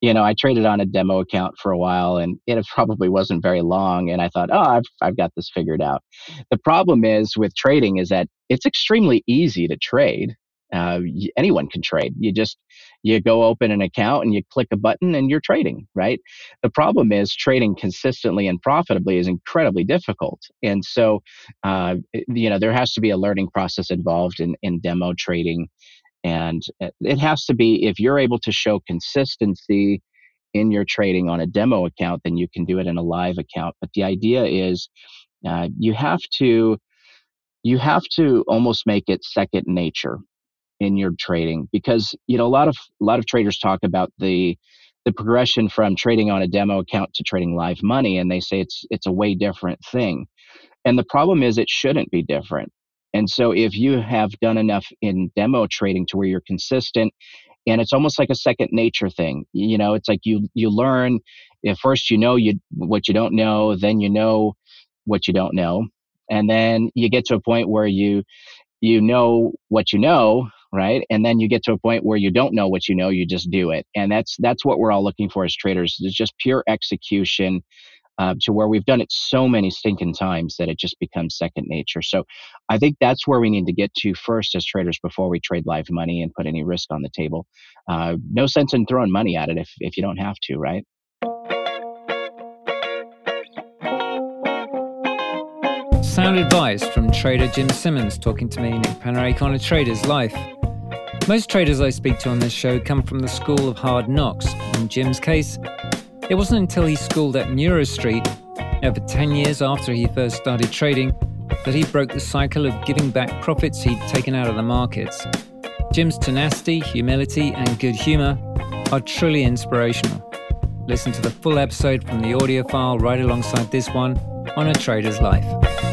you know, I traded on a demo account for a while and it probably wasn't very long. And I thought, oh, I've, I've got this figured out. The problem is with trading is that it's extremely easy to trade. Uh, anyone can trade. You just, you go open an account and you click a button and you're trading, right? The problem is trading consistently and profitably is incredibly difficult. And so, uh, you know, there has to be a learning process involved in, in demo trading and it has to be if you're able to show consistency in your trading on a demo account, then you can do it in a live account. But the idea is uh, you have to you have to almost make it second nature in your trading because you know a lot of a lot of traders talk about the the progression from trading on a demo account to trading live money and they say it's it's a way different thing and the problem is it shouldn't be different and so if you have done enough in demo trading to where you're consistent and it's almost like a second nature thing, you know, it's like you you learn at first you know you what you don't know, then you know what you don't know, and then you get to a point where you you know what you know, right? And then you get to a point where you don't know what you know, you just do it. And that's that's what we're all looking for as traders. It's just pure execution uh, to where we've done it so many stinking times that it just becomes second nature. So I think that's where we need to get to first as traders before we trade live money and put any risk on the table. Uh, no sense in throwing money at it if, if you don't have to, right? Sound advice from trader Jim Simmons talking to me, Nic Penrake, on a trader's life. Most traders I speak to on this show come from the school of hard knocks. In Jim's case, it wasn't until he schooled at Neurostreet, over 10 years after he first started trading, that he broke the cycle of giving back profits he'd taken out of the markets. Jim's tenacity, humility, and good humor are truly inspirational. Listen to the full episode from the audio file right alongside this one on A Trader's Life.